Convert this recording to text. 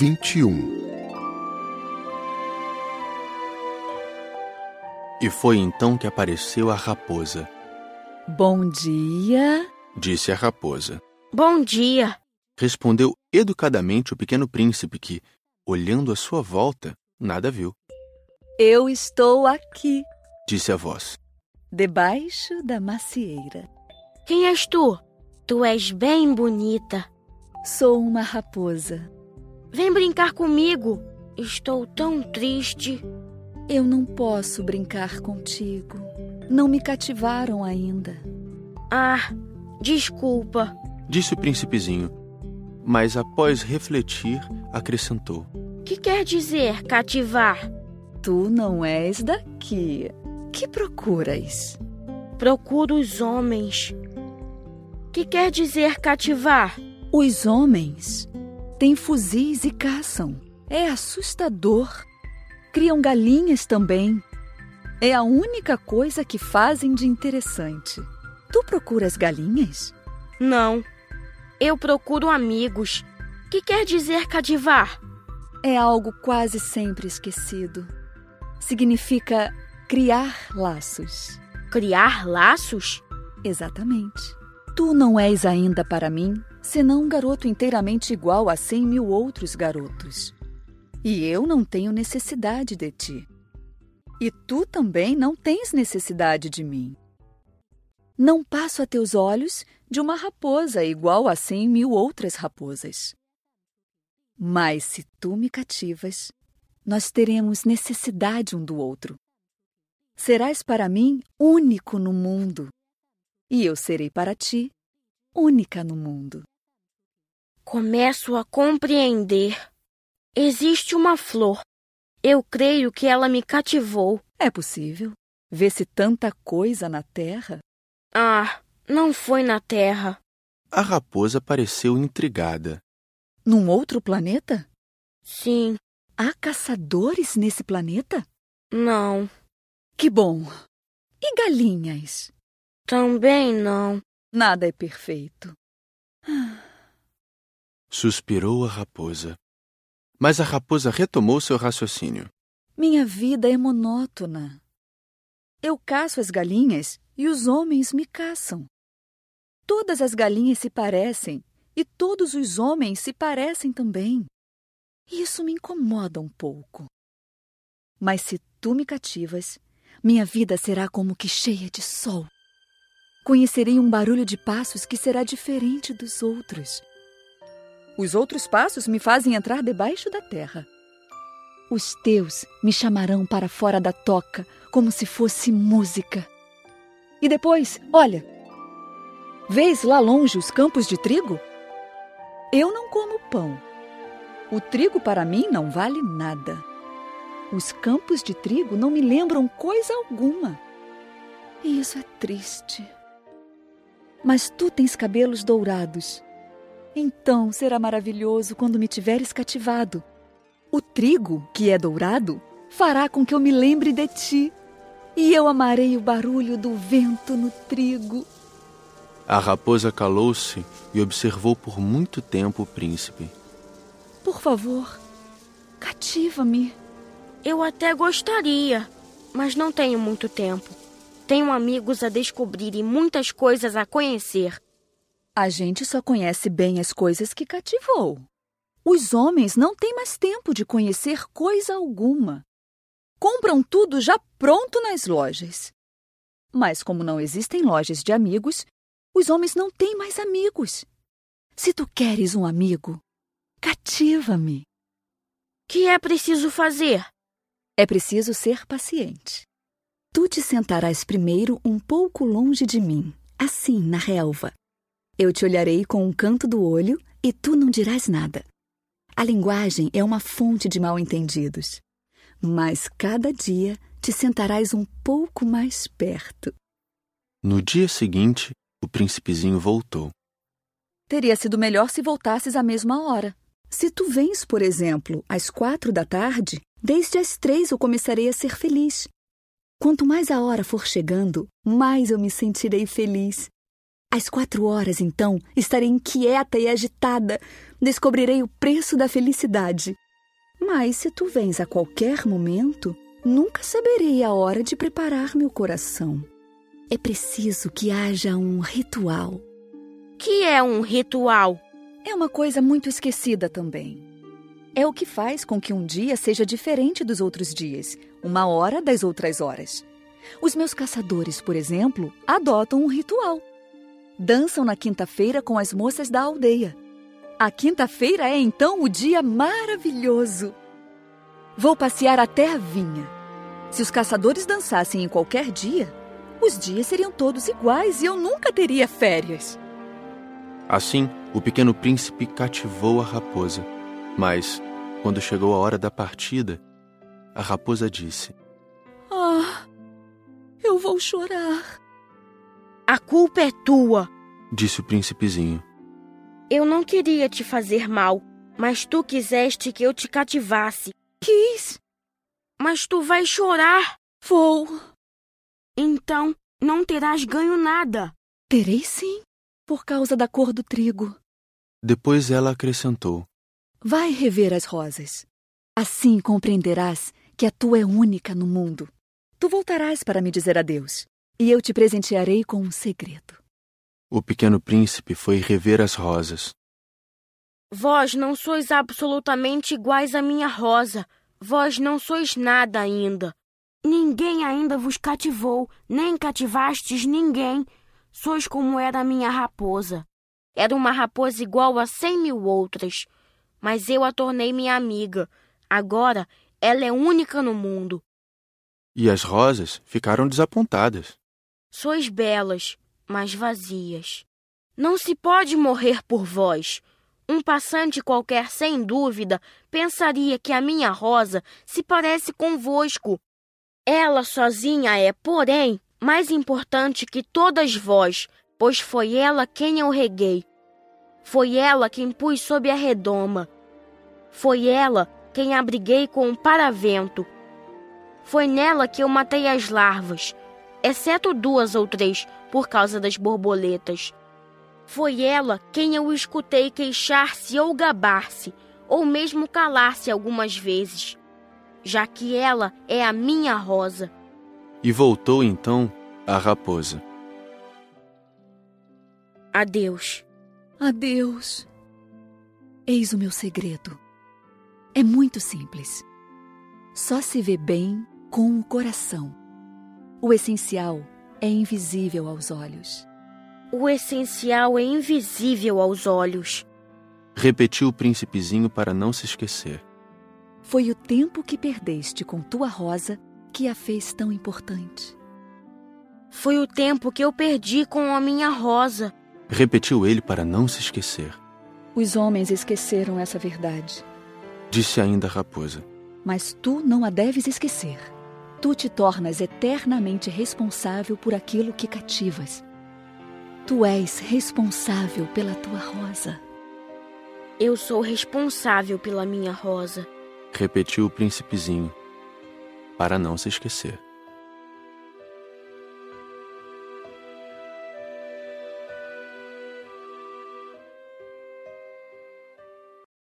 21 E foi então que apareceu a raposa. Bom dia. Disse a raposa. Bom dia. Respondeu educadamente o pequeno príncipe que, olhando à sua volta, nada viu. Eu estou aqui, Disse a voz. debaixo da macieira. Quem és tu? Tu és bem bonita. Sou uma raposa. Vem brincar comigo. Estou tão triste. Eu não posso brincar contigo. Não me cativaram ainda. Ah, desculpa. Disse o príncipezinho. Mas após refletir, acrescentou. Que quer dizer cativar? Tu não és daqui. Que procuras? Procuro os homens. Que quer dizer cativar? Os homens têm fuzis e caçam. É assustador. Criam galinhas também. É a única coisa que fazem de interessante. Tu procuras galinhas? Não. Eu procuro amigos. Que quer dizer cativar? É algo quase sempre esquecido. Significa criar laços. Criar laços? Exatamente. Tu não és ainda para mim senão um garoto inteiramente igual a cem mil outros garotos. E eu não tenho necessidade de ti. E tu também não tens necessidade de mim. Não passo a teus olhos de uma raposa igual a cem mil outras raposas. Mas se tu me cativas, nós teremos necessidade um do outro. Serás para mim único no mundo, e eu serei para ti única no mundo. Começo a compreender. Existe uma flor. Eu creio que ela me cativou. É possível? Vê-se tanta coisa na terra? Ah, não foi na Terra. A raposa pareceu intrigada. Num outro planeta? Sim, Há caçadores nesse planeta? não. Que bom! E galinhas? Também não. Nada é perfeito. Suspirou a raposa. Mas a raposa retomou seu raciocínio. Minha vida é monótona. Eu caço as galinhas e os homens me caçam. Todas as galinhas se parecem e todos os homens se parecem também. Isso me incomoda um pouco. Mas se tu me cativas, minha vida será como que cheia de sol. Conhecerei um barulho de passos que será diferente dos outros. Os outros passos me fazem entrar debaixo da terra. Os teus me chamarão para fora da toca, como se fosse música. E depois, olha, vês lá longe os campos de trigo? Eu não como pão. O trigo para mim não vale nada. Os campos de trigo não me lembram coisa alguma. E isso é triste. Mas tu tens cabelos dourados. Então será maravilhoso quando me tiveres cativado. O trigo, que é dourado, fará com que eu me lembre de ti. E eu amarei o barulho do vento no trigo. A raposa calou-se e observou por muito tempo o príncipe. Por favor, cativa-me. Eu até gostaria, mas não tenho muito tempo. Tenho amigos a descobrir e muitas coisas a conhecer. A gente só conhece bem as coisas que cativou. Os homens não têm mais tempo de conhecer coisa alguma. Compram tudo já pronto nas lojas. Mas, como não existem lojas de amigos, os homens não têm mais amigos. Se tu queres um amigo, cativa-me. Que é preciso fazer? É preciso ser paciente. Tu te sentarás primeiro um pouco longe de mim, assim, na relva. Eu te olharei com um canto do olho e tu não dirás nada. A linguagem é uma fonte de mal-entendidos. Mas cada dia te sentarás um pouco mais perto. No dia seguinte, o príncipezinho voltou. Teria sido melhor se voltasses à mesma hora. Se tu vens, por exemplo, às quatro da tarde, desde as três eu começarei a ser feliz. Quanto mais a hora for chegando, mais eu me sentirei feliz. Às quatro horas, então, estarei inquieta e agitada. Descobrirei o preço da felicidade. Mas se tu vens a qualquer momento, nunca saberei a hora de preparar meu coração. É preciso que haja um ritual. Que é um ritual? É uma coisa muito esquecida também. É o que faz com que um dia seja diferente dos outros dias, uma hora das outras horas. Os meus caçadores, por exemplo, adotam um ritual. Dançam na quinta-feira com as moças da aldeia. A quinta-feira é então o dia maravilhoso. Vou passear até a vinha. Se os caçadores dançassem em qualquer dia, os dias seriam todos iguais e eu nunca teria férias. Assim, o pequeno príncipe cativou a raposa. Mas, quando chegou a hora da partida, a raposa disse: Ah, eu vou chorar. A culpa é tua, disse o príncipezinho. Eu não queria te fazer mal, mas tu quiseste que eu te cativasse. Quis. Mas tu vais chorar. Vou. Então, não terás ganho nada. Terei sim, por causa da cor do trigo. Depois ela acrescentou: Vai rever as rosas. Assim compreenderás que a tua é única no mundo. Tu voltarás para me dizer adeus, e eu te presentearei com um segredo. O pequeno príncipe foi rever as rosas. Vós não sois absolutamente iguais à minha rosa. Vós não sois nada ainda. Ninguém ainda vos cativou, nem cativastes ninguém. Sois como era a minha raposa. Era uma raposa igual a cem mil outras, mas eu a tornei minha amiga. Agora ela é única no mundo. E as rosas ficaram desapontadas. Sois belas, mas vazias. Não se pode morrer por vós. Um passante qualquer, sem dúvida, pensaria que a minha rosa se parece convosco. Ela sozinha é, porém, mais importante que todas vós, pois foi ela quem eu reguei. Foi ela quem pus sob a redoma. Foi ela quem abriguei com um paravento. Foi nela que eu matei as larvas, exceto duas ou três, por causa das borboletas. Foi ela quem eu escutei queixar-se ou gabar-se, ou mesmo calar-se algumas vezes, já que ela é a minha rosa. E voltou então a raposa. Adeus. Adeus. Eis o meu segredo. É muito simples. Só se vê bem com o coração. O essencial é invisível aos olhos. O essencial é invisível aos olhos. Repetiu o príncipezinho para não se esquecer. Foi o tempo que perdeste com tua rosa que a fez tão importante. Foi o tempo que eu perdi com a minha rosa. Repetiu ele para não se esquecer. Os homens esqueceram essa verdade. Disse ainda a raposa. Mas tu não a deves esquecer. Tu te tornas eternamente responsável por aquilo que cativas. Tu és responsável pela tua rosa. Eu sou responsável pela minha rosa. Repetiu o príncipezinho, para não se esquecer.